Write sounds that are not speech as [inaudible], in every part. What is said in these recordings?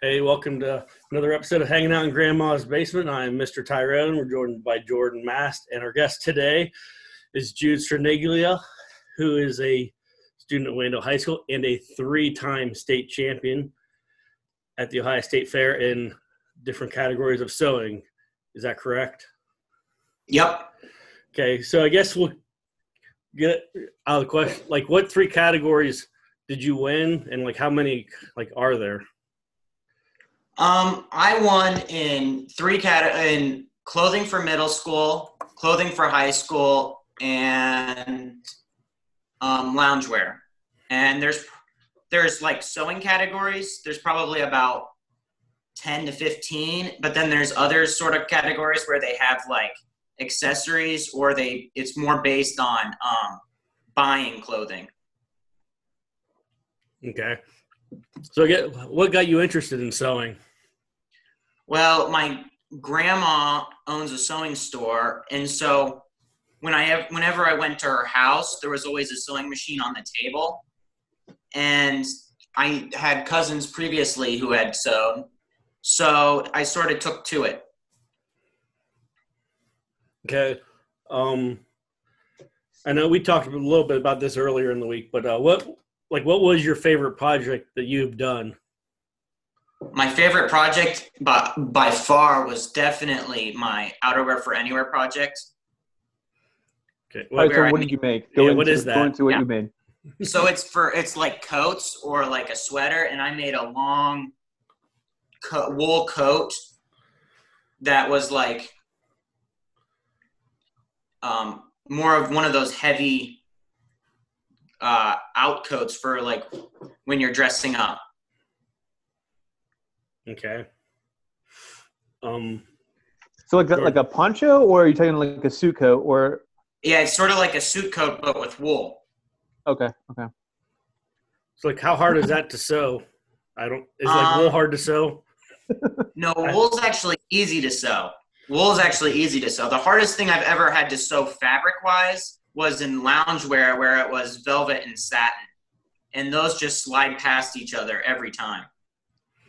Hey, welcome to another episode of Hanging Out in Grandma's Basement. I'm Mr. Tyrone. We're joined by Jordan Mast, and our guest today is Jude Streniglia, who is a student at Waynedale High School and a three-time state champion at the Ohio State Fair in different categories of sewing. Is that correct? Yep. Okay, so I guess we'll get out of the question. Like, what three categories did you win, and like how many like are there? Um, I won in three cat in clothing for middle school, clothing for high school, and um, loungewear. And there's there's like sewing categories. There's probably about ten to fifteen, but then there's other sort of categories where they have like accessories or they it's more based on um, buying clothing. Okay. So, get what got you interested in sewing? Well, my grandma owns a sewing store, and so when I have, whenever I went to her house, there was always a sewing machine on the table, and I had cousins previously who had sewn, so I sort of took to it. Okay. Um, I know we talked a little bit about this earlier in the week, but uh, what like what was your favorite project that you've done? My favorite project by, by far was definitely my outerwear for anywhere project. Okay. All right, so what did you make? Go Yeah, into, what is Go that? into what Yeah. you made. So it's for it's like coats or like a sweater, and I made a long co- wool coat that was like um, more of one of those heavy uh, outcoats for like when you're dressing up. Okay. Um. So like a, Sure. like a poncho, or are you talking like a suit coat? Or Yeah, it's sort of like a suit coat but with wool. okay, okay. So like, how hard is that to sew? I don't. Is like Um, wool hard to sew? [laughs] No, wool's actually easy to sew. Wool is actually easy to sew. The hardest thing I've ever had to sew fabric wise was in loungewear where it was velvet and satin. And those just slide past each other every time.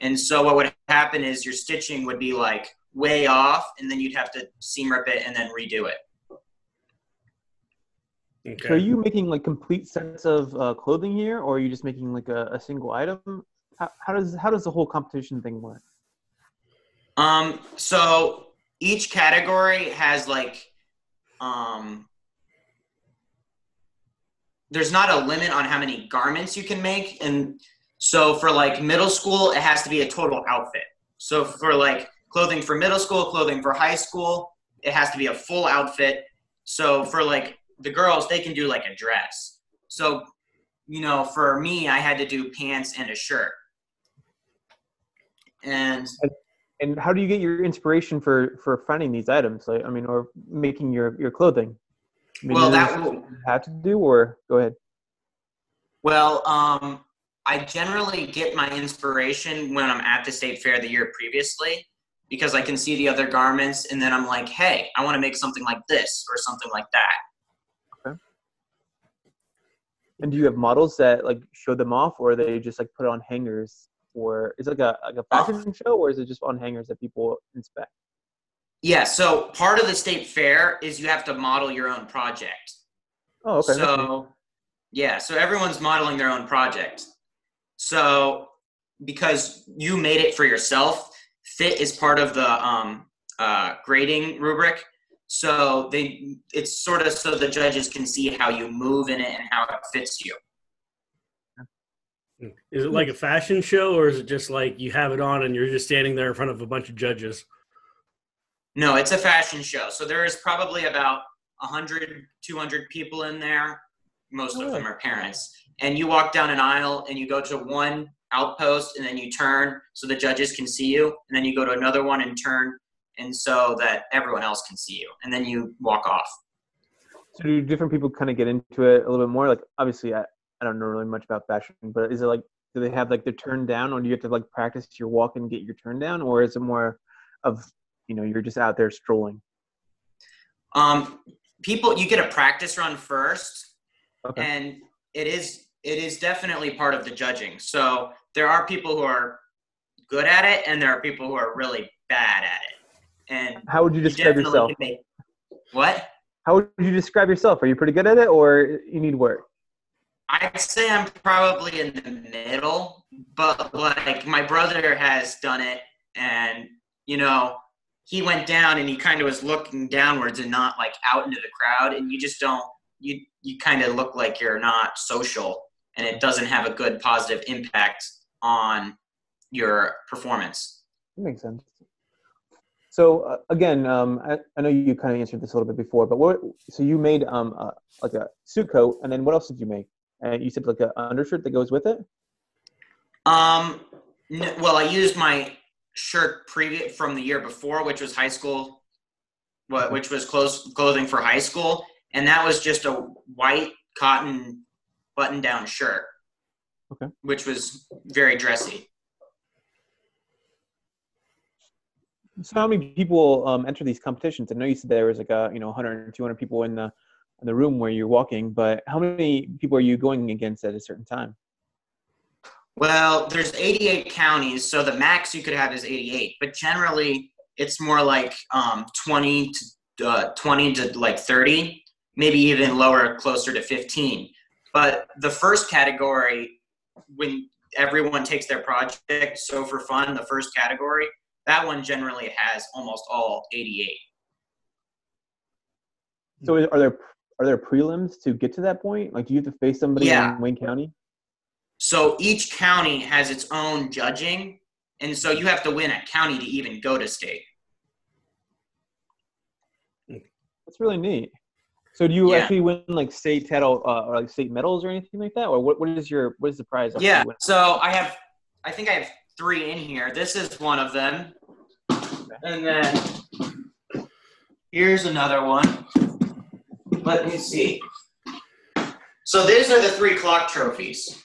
And so what would happen is your stitching would be like way off and then you'd have to seam rip it and then redo it. Okay. So are you making like complete sets of uh, clothing here, or are you just making like a, a single item? How, how does how does the whole competition thing work? Um, so each category has like, um, there's not a limit on how many garments you can make. And so for like middle school, it has to be a total outfit. So for like clothing for middle school, clothing for high school, it has to be a full outfit. So for like the girls, they can do like a dress. So, you know, for me, I had to do pants and a shirt. And And how do you get your inspiration for for finding these items? Like, I mean, or making your your clothing? I mean, well, that will, had to do, or go ahead. Well, um, I generally get my inspiration when I'm at the state fair the year previously because I can see the other garments and then I'm like, hey, I want to make something like this or something like that. Okay. And do you have models that like show them off, or they just like put on hangers? Or is it like a like a oh. fashion show, or is it just on hangers that people inspect? Yeah, so part of the state fair is you have to model your own project. Oh, okay. So, yeah, so everyone's modeling their own project. So, because you made it for yourself, fit is part of the um, uh, grading rubric. So they, it's sort of so the judges can see how you move in it and how it fits you. Is it like a fashion show, or is it just like you have it on and you're just standing there in front of a bunch of judges? No, it's a fashion show. So there is probably about 100, 200 people in there. Most of them are parents. And you walk down an aisle and you go to one outpost and then you turn so the judges can see you. And then you go to another one and turn and so that everyone else can see you. And then you walk off. So do different people kind of get into it a little bit more? Like obviously, I, I don't know really much about fashion, but is it like do they have like their turn down, or do you have to like practice your walk and get your turn down, or is it more of you know you're just out there strolling? Um, people, you get a practice run first. Okay. and it is it is definitely part of the judging so there are people who are good at it, and there are people who are really bad at it. And How would you you describe definitely yourself? make- what? How would you describe yourself? Are you pretty good at it, or you need work? I'd say I'm probably in the middle, but like my brother has done it, and you know, he went down and he kind of was looking downwards and not like out into the crowd, and you just don't you you kind of look like you're not social, and it doesn't have a good positive impact on your performance. That makes sense. So uh, again, um, I, I know you kind of answered this a little bit before, but what? So you made um uh, like a suit coat, and then what else did you make? And you said like an undershirt that goes with it. Um, n- well, I used my shirt previous from the year before, which was high school, what which was clothes clothing for high school, and that was just a white cotton button-down shirt. Okay. Which was very dressy. So how many people um, enter these competitions? I know you said there was like a you know 100 or 200 people in the in the room where you're walking, but how many people are you going against at a certain time? Well, there's 88 counties, so the max you could have is 88. But generally, it's more like um, 20 to uh, 20 to like 30, maybe even lower, closer to 15. But the first category, when everyone takes their project, so for fun, the first category, that one generally has almost all 88. So are there are there prelims to get to that point? Like, do you have to face somebody Yeah. in Wayne County? So each county has its own judging, and so you have to win a county to even go to state. Hmm. That's really neat. So do you Yeah. actually win like state title uh, or like state medals or anything like that, or what? What is your what is the prize? Yeah. So I have, I think I have three in here. This is one of them, and then here's another one. Let me see. So these are the three clock trophies.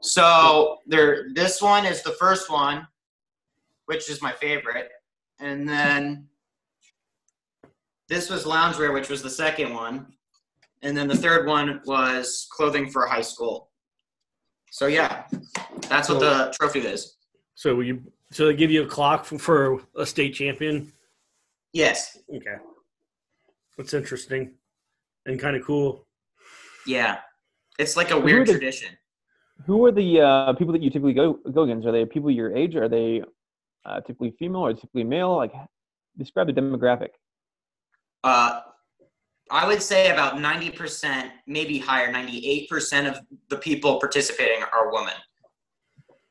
So there, this one is the first one, which is my favorite, and then this was loungewear, which was the second one, and then the third one was clothing for high school. So yeah, that's what the trophy is. So you so they give you a clock for, for a state champion. Yes. Okay, that's interesting and kind of cool. Yeah. It's like a weird are the- tradition. Who are the uh, people that you typically go go against? Are they people your age? Are they uh, typically female or typically male? Like, describe the demographic. Uh, I would say about 90%, maybe higher, 98% of the people participating are women.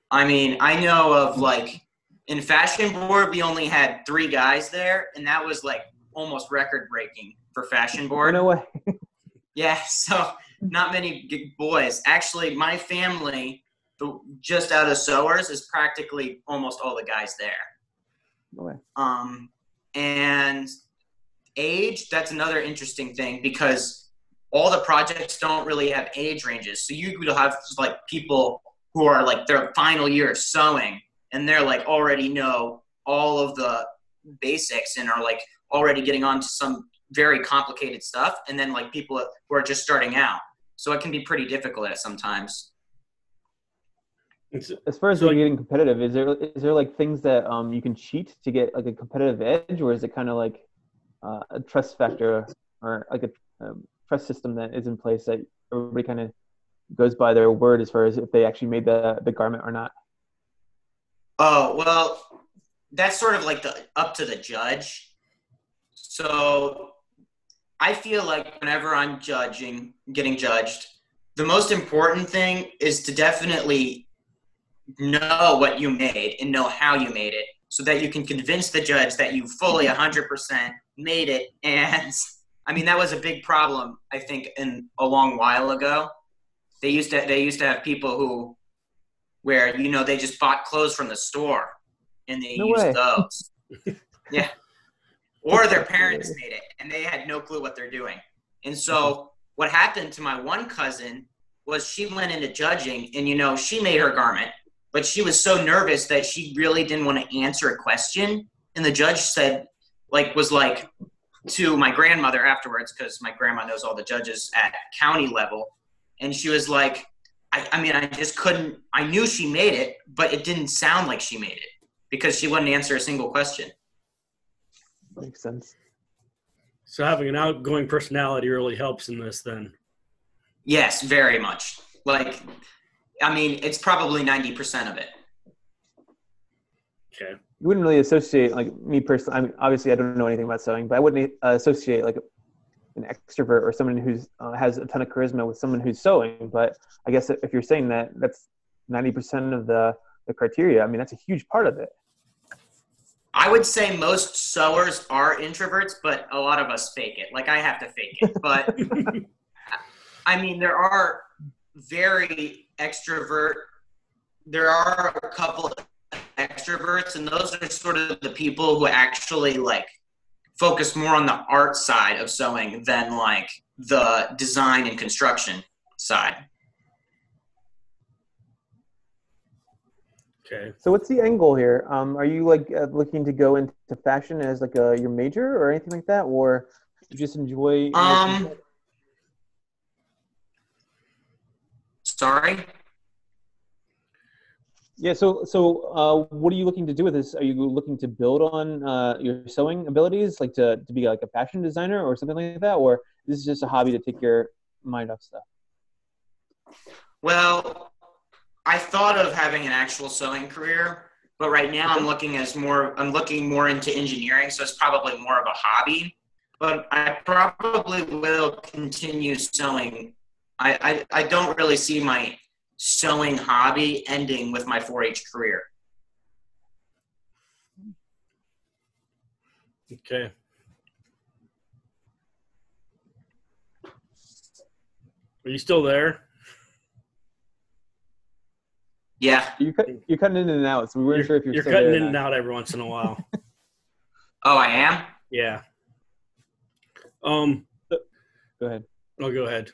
I mean, I know of like in fashion board, we only had three guys there, and that was like almost record breaking for fashion board. no way. [laughs] Yeah, so not many boys. Actually, my family, just out of sewers, is practically almost all the guys there. No way. Um, and age, that's another interesting thing because all the projects don't really have age ranges. So you will have like people who are like their final year of sewing and they're like already know all of the basics and are like already getting on to some very complicated stuff. And then like people who are just starting out. So it can be pretty difficult at sometimes. It's, As far as So, like, like- getting competitive, is there is there like things that um you can cheat to get like a competitive edge, or is it kind of like uh, a trust factor or like a um, trust system that is in place that everybody kind of goes by their word as far as if they actually made the the garment or not? Oh well, that's sort of like the up to the judge. So I feel like whenever I'm judging, getting judged, the most important thing is to definitely know what you made and know how you made it, so that you can convince the judge that you fully mm-hmm. 100% made it. [laughs] And I mean that was a big problem I think in a long while ago. They used to they used to have people who where you know they just bought clothes from the store and they No used way. those. [laughs] yeah. Or their parents made it and they had no clue what they're doing. And so mm-hmm. what happened to my one cousin was she went into judging and you know she made her garment, but she was so nervous that she really didn't want to answer a question. And the judge said, like, was like to my grandmother afterwards, because my grandma knows all the judges at county level. And she was like, I, I mean, I just couldn't. I knew she made it, but it didn't sound like she made it because she wouldn't answer a single question. Makes sense. So having an outgoing personality really helps in this then. Yes, very much. Like, I mean, it's probably 90% of it. Okay. You wouldn't really associate like me personally. I mean, obviously, I don't know anything about sewing, but I wouldn't uh, associate like an extrovert or someone who's uh, has a ton of charisma with someone who's sewing. But I guess if you're saying that that's 90% of the the criteria, I mean, that's a huge part of it. I would say most sewers are introverts, but a lot of us fake it. Like I have to fake it. But [laughs] I mean, there are very extrovert. There are a couple extroverts, and those are sort of the people who actually like focus more on the art side of sewing than like the design and construction side. Okay. So what's the end goal here? Um, are you like uh, looking to go into fashion as like a, your major or anything like that, or you just enjoy? Um, sorry. Yeah. So so uh, what are you looking to do with this? Are you looking to build on uh, your sewing abilities, like to to be like a fashion designer or something like that, or this is just a hobby to take your mind off stuff? Well, I thought of having an actual sewing career, but right now I'm looking as more I'm looking more into engineering, so it's probably more of a hobby. But I probably will continue sewing. I, I, I don't really see my sewing hobby ending with my 4-H career. Okay. Are you still there? Yeah. You cut, you're cutting in and out, so we weren't You're, sure if you're, you're still cutting there in and out every once in a while. [laughs] Oh, I am. yeah. Um. Go ahead. I'll go ahead.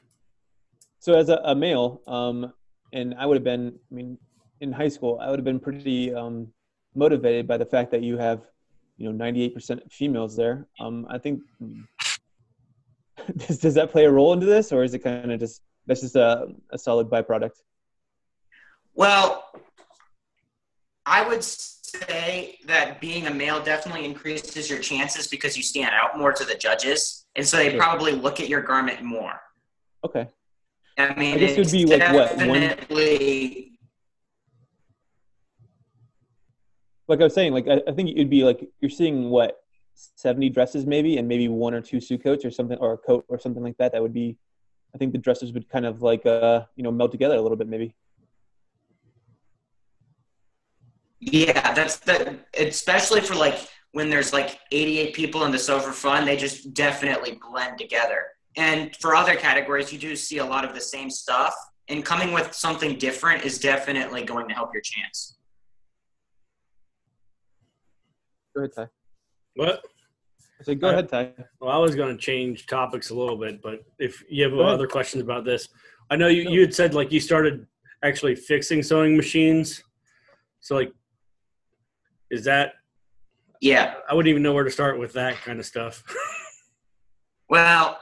So as a, a male, um, and I would have been, I mean, in high school, I would have been pretty um, motivated by the fact that you have, you know, 98% females there. Um, I think, [laughs] does, does that play a role into this, or is it kind of just that's just a, a solid byproduct? Well, I would say that being a male definitely increases your chances because you stand out more to the judges, and so they Sure. probably look at your garment more. Okay. I mean, I guess it would be like what, one- definitely Like I was saying, like I, I think it'd be like you're seeing what 70 dresses maybe, and maybe one or two suit coats or something, or a coat or something like that. That would be, I think the dresses would kind of like uh, you know, meld together a little bit maybe. Yeah, that's that. Especially for like when there's like 88 people in the for Fun, they just definitely blend together. And for other categories, you do see a lot of the same stuff. And coming with something different is definitely going to help your chance. Go ahead, Ty. What? I said, go Uh, ahead, Ty. Well, I was going to change topics a little bit, but if you have other questions about this, I know you, you had said like you started actually fixing sewing machines. So like, is that? Yeah. I wouldn't even know where to start with that kind of stuff. [laughs] Well,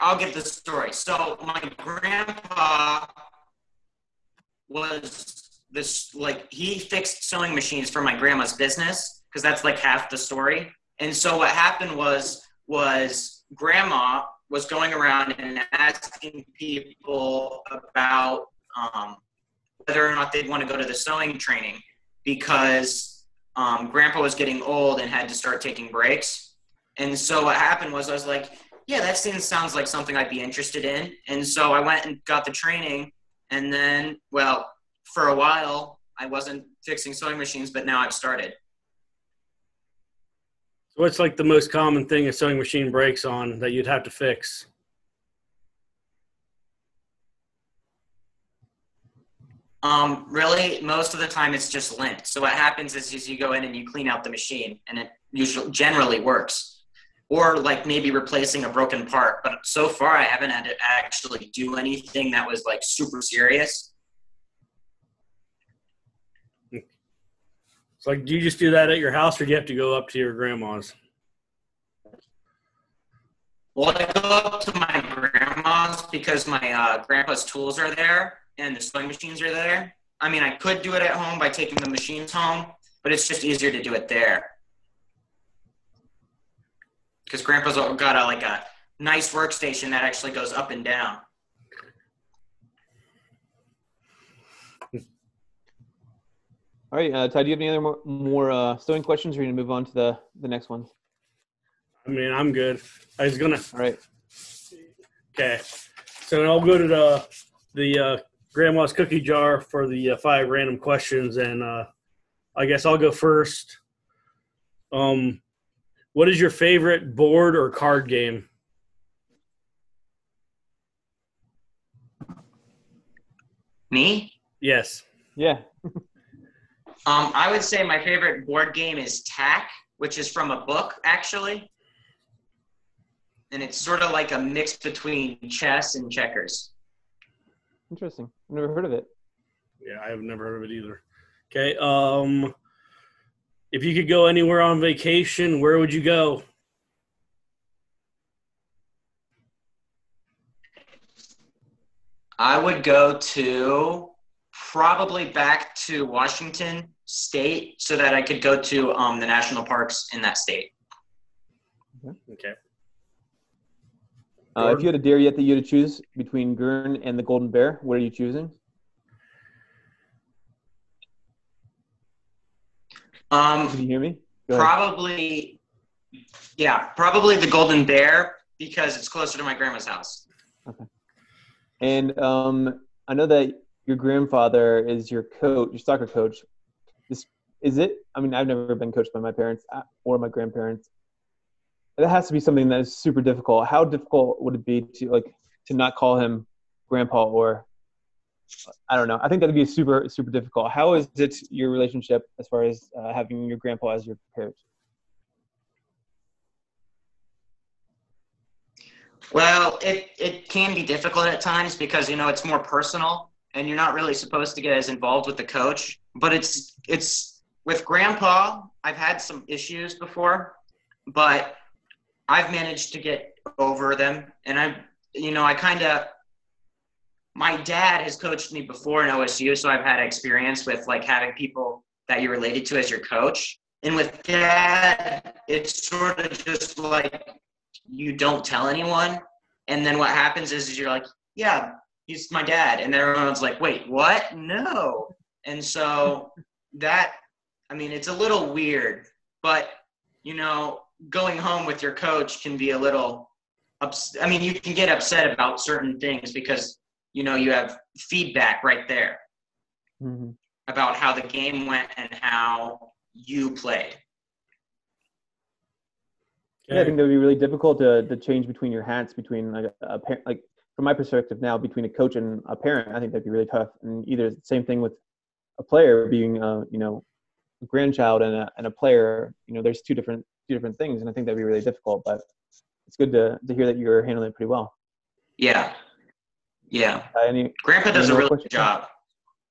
I'll get the story. So my grandpa was this like he fixed sewing machines for my grandma's business because that's like half the story. And so what happened was was grandma was going around and asking people about um, whether or not they'd want to go to the sewing training because um, grandpa was getting old and had to start taking breaks. And so what happened was I was like, yeah, that seems sounds like something I'd be interested in. And so I went and got the training. And then, well, for a while, I wasn't fixing sewing machines, but now I've started. What's like the most common thing a sewing machine breaks on that you'd have to fix? Um, really, most of the time it's just lint. So what happens is, is you go in and you clean out the machine, and it usually generally works. Or like maybe replacing a broken part. But so far, I haven't had to actually do anything that was like super serious. It's like, do you just do that at your house, or do you have to go up to your grandma's? Well, I go up to my grandma's because my uh, grandpa's tools are there. and the sewing machines are there. I mean, I could do it at home by taking the machines home, but it's just easier to do it there. Because Grandpa's got a like a nice workstation that actually goes up and down. [laughs] All right, uh, Ty, do you have any other more, more uh, sewing questions, or are you gonna move on to the the next one? I mean, I'm good. I was gonna. All right. Okay, so I'll go to the the uh, grandma's cookie jar for the uh, five random questions, and uh, I guess I'll go first. Um, what is your favorite board or card game? Me? Yes. Yeah. [laughs] Um, I would say my favorite board game is Tak, which is from a book, actually. And it's sort of like a mix between chess and checkers. Interesting. Never heard of it. Yeah, I have never heard of it either. Okay. Um, if you could go anywhere on vacation, where would you go? I would go to probably back to Washington State so that I could go to um, the national parks in that state. Okay. Uh, if you had a deer yet that you had to choose between Gurn and the Golden Bear, what are you choosing? Um, Can you hear me? Probably, yeah, probably the Golden Bear because it's closer to my grandma's house. Okay. And um, I know that your grandfather is your coach, your soccer coach. This is it. I mean, I've never been coached by my parents uh, or my grandparents. That has to be something that is super difficult. How difficult would it be to like to not call him grandpa or I don't know. I think that'd be super super difficult. How is it your relationship as far as uh, having your grandpa as your coach? Well, it, it can be difficult at times because you know it's more personal and you're not really supposed to get as involved with the coach. But it's it's with grandpa, I've had some issues before, but I've managed to get over them and I you know, I kind of my dad has coached me before in OSU, so I've had experience with like having people that you're related to as your coach. And with dad, it's sort of just like you don't tell anyone. And then what happens is, you're like, yeah, he's my dad. And everyone's like, wait, what? No. And so that, I mean, it's a little weird, but you know, going home with your coach can be a little, ups- I mean, you can get upset about certain things because, you know, you have feedback right there Mm-hmm. about how the game went and how you played. Yeah, I think that would be really difficult to, to change between your hats between like a, a parent, like from my perspective now between a coach and a parent. I think that'd be really tough. And either same thing with a player being, uh, you know, a grandchild and a and a player. You know, there's two different two different things, and I think that'd be really difficult. But it's good to to hear that you're handling it pretty well. Yeah. Yeah. Uh, any? Grandpa does Any a more really good job.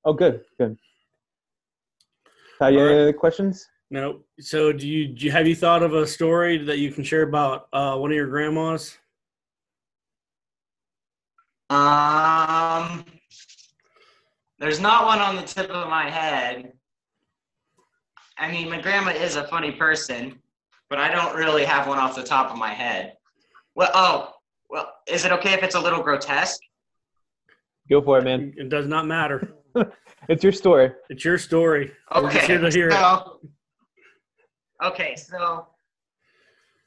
Oh, good, good. Ty, you have any other questions? No. So, do you, do you have you thought of a story that you can share about uh, one of your grandmas? Um, there's not one on the tip of my head. I mean, my grandma is a funny person, but I don't really have one off the top of my head. Well, oh, well, is it okay if it's a little grotesque? Go for it, man. It does not matter. [laughs] It's your story. It's your story. We're here to hear it. okay, so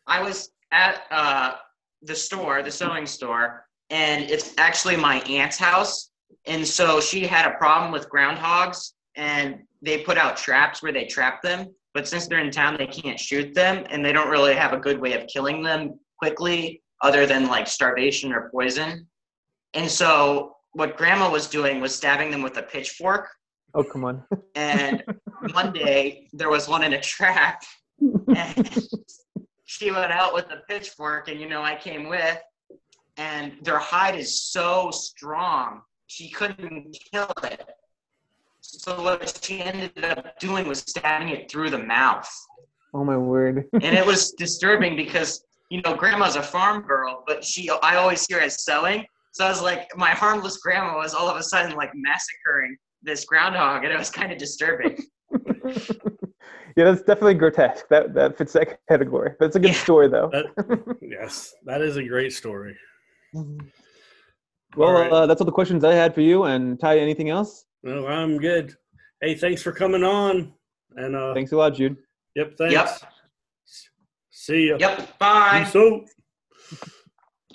I was at uh, the store, the sewing store, and it's actually my aunt's house. And so she had a problem with groundhogs, and they put out traps where they trap them. But since they're in town, they can't shoot them, and they don't really have a good way of killing them quickly, other than like starvation or poison. And so what grandma was doing was stabbing them with a pitchfork. Oh, come on. And [laughs] Monday there was one in a trap, and she went out with a pitchfork, and you know I came with, and their hide is so strong she couldn't kill it. So what she ended up doing was stabbing it through the mouth, Oh my word. and it was disturbing because you know grandma's a farm girl, but she I always hear her sewing, So I was like, my harmless grandma was all of a sudden like massacring this groundhog, and it was kind of disturbing. [laughs] yeah, that's definitely grotesque. That that fits that category. That's a good Yeah. story though. That, [laughs] yes, that is a great story. Well, All right. uh, that's all the questions I had for you. And Ty, anything else? No, I'm good. Hey, thanks for coming on. And uh, Thanks a lot, Jude. yep, thanks. Yep. See ya. Yep. Bye. Peace out.